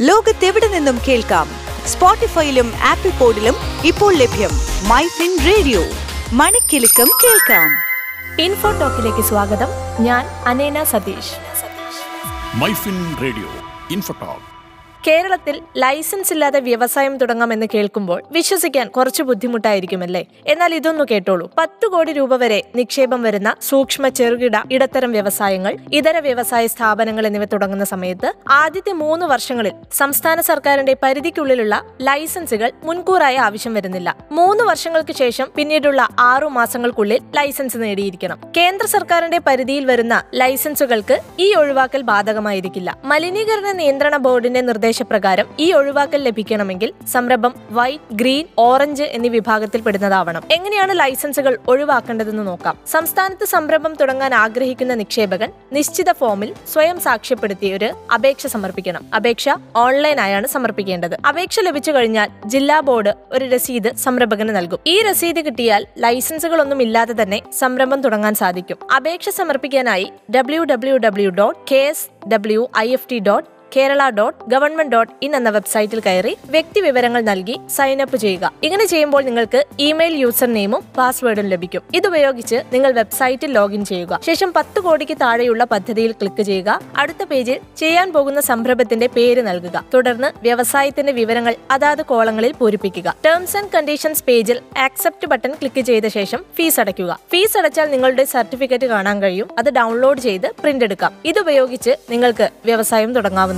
ലോകത്തെവിടെ നിന്നും കേൾക്കാം? സ്പോട്ടിഫൈയിലും ആപ്പിൾ പോഡിലും ഇപ്പോൾ ലഭ്യം മൈ ഫിൻ റേഡിയോ. മണിക്കെലക്കം കേൾക്കാം. ഇൻഫോ ടോക്കിലേക്ക് സ്വാഗതം. ഞാൻ അനേന സതീഷ്. MyFin radio InfoTalk. കേരളത്തിൽ ലൈസൻസ് ഇല്ലാതെ വ്യവസായം തുടങ്ങാമെന്ന് കേൾക്കുമ്പോൾ വിശ്വസിക്കാൻ കുറച്ച് ബുദ്ധിമുട്ടായിരിക്കുമല്ലേ? എന്നാൽ ഇതൊന്നു കേട്ടോളൂ. പത്ത് കോടി രൂപ വരെ നിക്ഷേപം വരുന്ന സൂക്ഷ്മ ചെറുകിട ഇടത്തരം വ്യവസായങ്ങൾ ഇതര വ്യവസായ സ്ഥാപനങ്ങൾ എന്നിവ തുടങ്ങുന്ന സമയത്ത് ആദ്യത്തെ മൂന്ന് വർഷങ്ങളിൽ സംസ്ഥാന സർക്കാരിന്റെ പരിധിക്കുള്ളിലുള്ള ലൈസൻസുകൾ മുൻകൂറായി ആവശ്യം വരുന്നില്ല. മൂന്ന് വർഷങ്ങൾക്ക് ശേഷം പിന്നീടുള്ള ആറു മാസങ്ങൾക്കുള്ളിൽ ലൈസൻസ് നേടിയിരിക്കണം. കേന്ദ്ര സർക്കാരിന്റെ പരിധിയിൽ വരുന്ന ലൈസൻസുകൾക്ക് ഈ ഒഴിവാക്കൽ ബാധകമായിരിക്കില്ല. മലിനീകരണ നിയന്ത്രണ ബോർഡിന്റെ നിർദ്ദേശപ്രകാരം ഈ ഒഴിവാക്കൽ ലഭിക്കണമെങ്കിൽ സംരംഭം വൈറ്റ് ഗ്രീൻ ഓറഞ്ച് എന്നീ വിഭാഗത്തിൽ പെടുന്നതാവണം. എങ്ങനെയാണ് ലൈസൻസുകൾ ഒഴിവാക്കേണ്ടതെന്ന് നോക്കാം. സംസ്ഥാനത്ത് സംരംഭം തുടങ്ങാൻ ആഗ്രഹിക്കുന്ന നിക്ഷേപകൻ നിശ്ചിത ഫോമിൽ സ്വയം സാക്ഷ്യപ്പെടുത്തി ഒരു അപേക്ഷ സമർപ്പിക്കണം. അപേക്ഷ ഓൺലൈനായാണ് സമർപ്പിക്കേണ്ടത്. അപേക്ഷ ലഭിച്ചു കഴിഞ്ഞാൽ ജില്ലാ ബോർഡ് ഒരു രസീത് സംരംഭകന് നൽകും. ഈ രസീത് കിട്ടിയാൽ ലൈസൻസുകൾ ഒന്നും ഇല്ലാതെ തന്നെ സംരംഭം തുടങ്ങാൻ സാധിക്കും. അപേക്ഷ സമർപ്പിക്കാനായി W W W dot K S W I F T dot Kerala dot government dot in എന്ന വെബ്സൈറ്റിൽ കയറി വ്യക്തി വിവരങ്ങൾ നൽകി സൈൻ അപ്പ് ചെയ്യുക. ഇങ്ങനെ ചെയ്യുമ്പോൾ നിങ്ങൾക്ക് ഇമെയിൽ യൂസർ നെയിമും പാസ്വേഡും ലഭിക്കും. ഇതുപയോഗിച്ച് നിങ്ങൾ വെബ്സൈറ്റിൽ ലോഗിൻ ചെയ്യുക. ശേഷം പത്ത് കോടിക്ക് താഴെയുള്ള പദ്ധതിയിൽ ക്ലിക്ക് ചെയ്യുക. അടുത്ത പേജിൽ ചെയ്യാൻ പോകുന്ന സംരംഭത്തിന്റെ പേര് നൽകുക. തുടർന്ന് വ്യവസായത്തിന്റെ വിവരങ്ങൾ അതാത് കോളങ്ങളിൽ പൂരിപ്പിക്കുക. ടേംസ് ആൻഡ് കണ്ടീഷൻസ് പേജിൽ ആക്സെപ്റ്റ് ബട്ടൺ ക്ലിക്ക് ചെയ്ത ശേഷം ഫീസ് അടയ്ക്കുക. ഫീസ് അടച്ചാൽ നിങ്ങളുടെ സർട്ടിഫിക്കറ്റ് കാണാൻ കഴിയും. അത് ഡൗൺലോഡ് ചെയ്ത് പ്രിന്റ് എടുക്കാം. ഇതുപയോഗിച്ച് നിങ്ങൾക്ക് വ്യവസായം തുടങ്ങാവുന്നതാണ്.